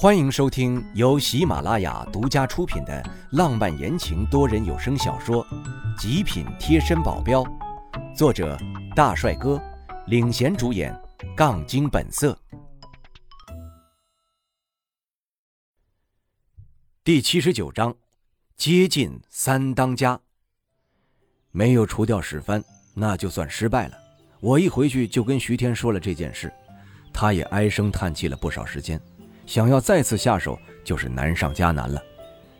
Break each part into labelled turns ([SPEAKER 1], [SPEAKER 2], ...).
[SPEAKER 1] 欢迎收听由喜马拉雅独家出品的浪漫言情多人有声小说《极品贴身保镖》，作者大帅哥领衔主演，杠精本色。第七十九章，接近三当家。没有除掉史帆，那就算失败了。我一回去就跟徐天说了这件事，他也唉声叹气了不少时间。想要再次下手，就是难上加难了。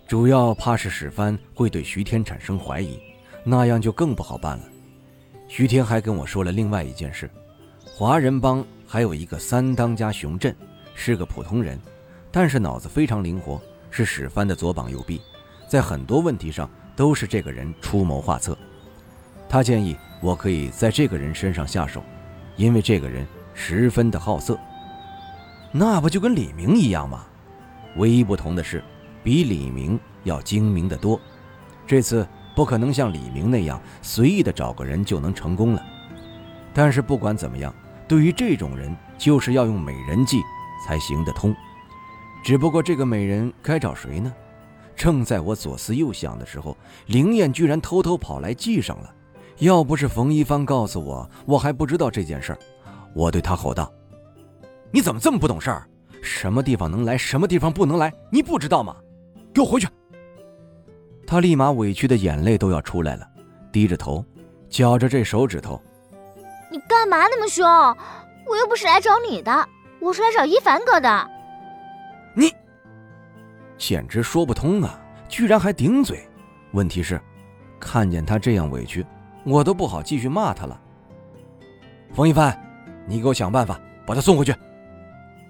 [SPEAKER 1] 主要怕是史帆会对徐天产生怀疑，那样就更不好办了。徐天还跟我说了另外一件事：华人帮还有一个三当家熊振，是个普通人，但是脑子非常灵活，是史帆的左膀右臂，在很多问题上都是这个人出谋划策。他建议我可以在这个人身上下手，因为这个人十分的好色。那不就跟李明一样吗？唯一不同的是，比李明要精明得多。这次不可能像李明那样随意的找个人就能成功了。但是不管怎么样，对于这种人，就是要用美人计才行得通。只不过这个美人该找谁呢？正在我左思右想的时候，灵燕居然偷偷跑来记上了。要不是冯一帆告诉我，我还不知道这件事儿。我对他吼道。你怎么这么不懂事儿？什么地方能来，什么地方不能来，你不知道吗？给我回去！他立马委屈的眼泪都要出来了，低着头，绞着这手指头。
[SPEAKER 2] 你干嘛那么凶？我又不是来找你的，我是来找一凡哥的。
[SPEAKER 1] 你简直说不通啊！居然还顶嘴。问题是，看见他这样委屈，我都不好继续骂他了。冯一帆，你给我想办法把他送回去。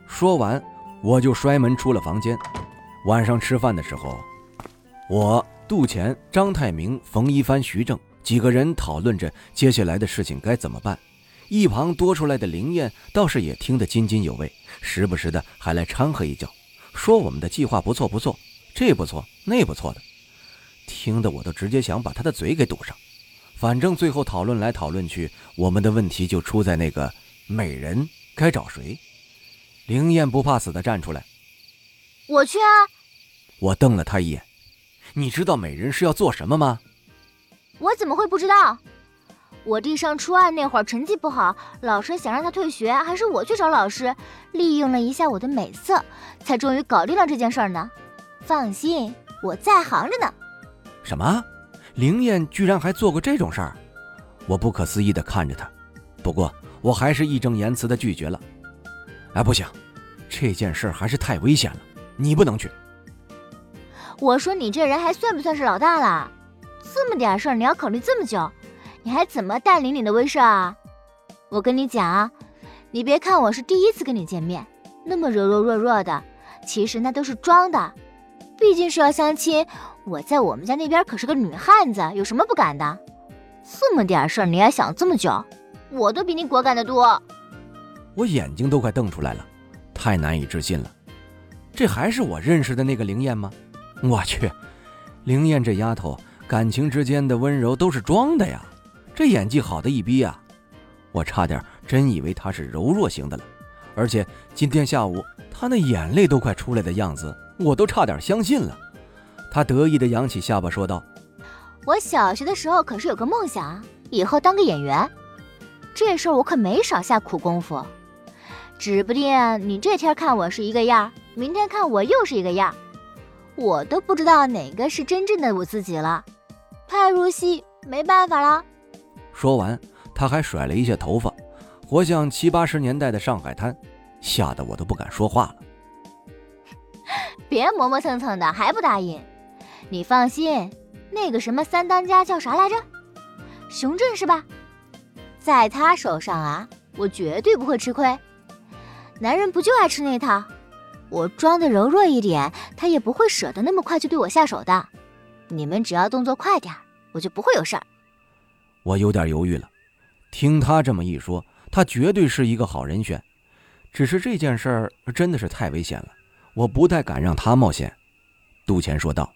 [SPEAKER 1] 说完，我就摔门出了房间。晚上吃饭的时候，我、杜钱、张泰明、冯一帆、徐正几个人讨论着接下来的事情该怎么办。一旁多出来的林燕倒是也听得津津有味，时不时的还来掺和一脚，说我们的计划不错不错，这不错那不错的，听得我都直接想把他的嘴给堵上。反正最后讨论来讨论去，我们的问题就出在那个美人该找谁。灵燕不怕死的站出来，
[SPEAKER 2] 我去啊！
[SPEAKER 1] 我瞪了他一眼，你知道美人是要做什么吗？
[SPEAKER 2] 我怎么会不知道？我弟上初二那会儿成绩不好，老师想让他退学，还是我去找老师，利用了一下我的美色，才终于搞定了这件事儿呢。放心，我在行着呢。
[SPEAKER 1] 什么？灵燕居然还做过这种事儿？我不可思议的看着他，不过我还是义正言辞的拒绝了。哎，不行，这件事还是太危险了，你不能去。
[SPEAKER 2] 我说你这人还算不算是老大了？这么点事儿你要考虑这么久，你还怎么带领你的威慑啊？我跟你讲啊，你别看我是第一次跟你见面，那么柔柔弱弱的，其实那都是装的。毕竟是要相亲，我在我们家那边可是个女汉子，有什么不敢的？这么点事儿你还想这么久？我都比你果敢的多。
[SPEAKER 1] 我眼睛都快瞪出来了，太难以置信了，这还是我认识的那个灵燕吗？我去，灵燕这丫头感情之间的温柔都是装的呀，这演技好的一逼啊！我差点真以为她是柔弱型的了，而且今天下午她那眼泪都快出来的样子，我都差点相信了。她得意的扬起下巴说道：“
[SPEAKER 2] 我小学的时候可是有个梦想，以后当个演员，这事儿我可没少下苦功夫。”指不定你这天看我是一个样，明天看我又是一个样，我都不知道哪个是真正的我自己了。太入戏，没办法了。
[SPEAKER 1] 说完，他还甩了一下头发，活像七八十年代的上海滩，吓得我都不敢说话了。
[SPEAKER 2] 别磨磨蹭蹭的，还不答应？你放心，那个什么三当家叫啥来着？熊振是吧？在他手上啊，我绝对不会吃亏。男人不就爱吃那套？我装的柔弱一点，他也不会舍得那么快就对我下手的。你们只要动作快点，我就不会有事儿。
[SPEAKER 1] 我有点犹豫了，听他这么一说，他绝对是一个好人选。只是这件事儿真的是太危险了，我不太敢让他冒险。杜钱说道：“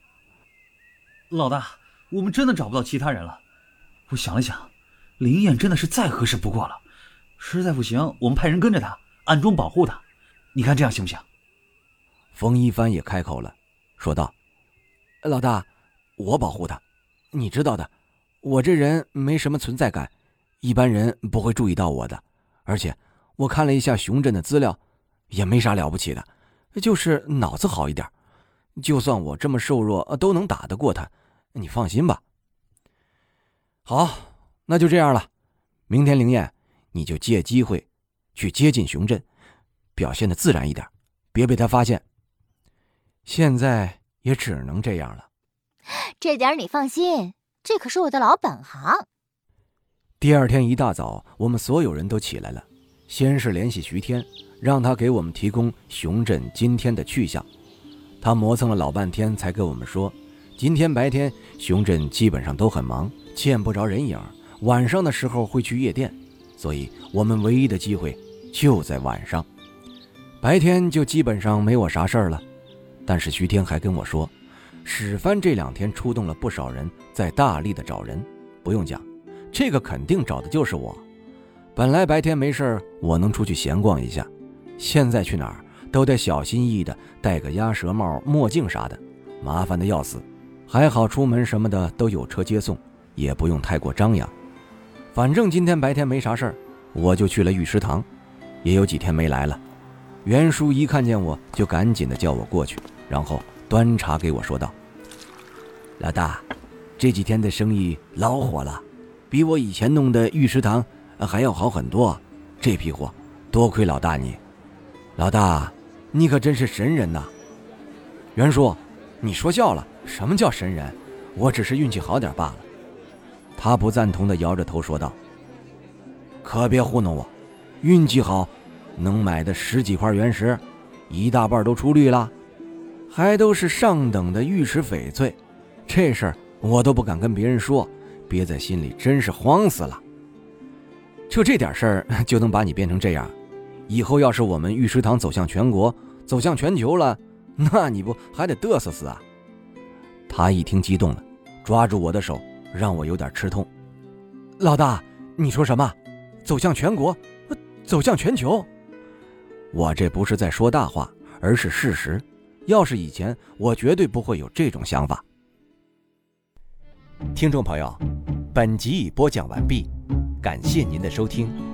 [SPEAKER 3] 老大，我们真的找不到其他人了。我想了想，林燕真的是再合适不过了。实在不行，我们派人跟着他。”暗中保护他，你看这样行不行？
[SPEAKER 1] 冯一帆也开口了，说道：“老大，我保护他，你知道的，我这人没什么存在感，一般人不会注意到我的。而且我看了一下熊镇的资料，也没啥了不起的，就是脑子好一点。就算我这么瘦弱，都能打得过他，你放心吧。好，那就这样了。明天灵验，你就借机会去接近熊振，表现的自然一点，别被他发现。”现在也只能这样了，
[SPEAKER 2] 这点你放心，这可是我的老本行。
[SPEAKER 1] 第二天一大早，我们所有人都起来了，先是联系徐天，让他给我们提供熊振今天的去向。他磨蹭了老半天，才跟我们说，今天白天熊振基本上都很忙，见不着人影，晚上的时候会去夜店，所以我们唯一的机会就在晚上，白天就基本上没我啥事儿了。但是徐天还跟我说，史帆这两天出动了不少人，在大力的找人。不用讲，这个肯定找的就是我。本来白天没事儿我能出去闲逛一下，现在去哪儿都得小心翼翼的，戴个鸭舌帽、墨镜啥的，麻烦的要死。还好出门什么的都有车接送，也不用太过张扬。反正今天白天没啥事儿，我就去了御食堂，也有几天没来了。袁叔一看见我就赶紧的叫我过去。然后端茶给我说道：“老大，这几天的生意老火了，比我以前弄的御食堂还要好很多。这批货，多亏老大你。老大，你可真是神人呐！”袁叔，你说笑了，什么叫神人？我只是运气好点罢了。他不赞同的摇着头说道：“可别糊弄我，运气好，能买的十几块原石，一大半都出绿了。”还都是上等的玉石翡翠，这事儿我都不敢跟别人说，憋在心里真是慌死了。就这点事儿就能把你变成这样，以后要是我们玉石堂走向全国、走向全球了，那你不还得嘚瑟死啊？他一听激动了，抓住我的手，让我有点吃痛。老大，你说什么？走向全国？走向全球？我这不是在说大话，而是事实。要是以前，我绝对不会有这种想法。听众朋友，本集已播讲完毕，感谢您的收听。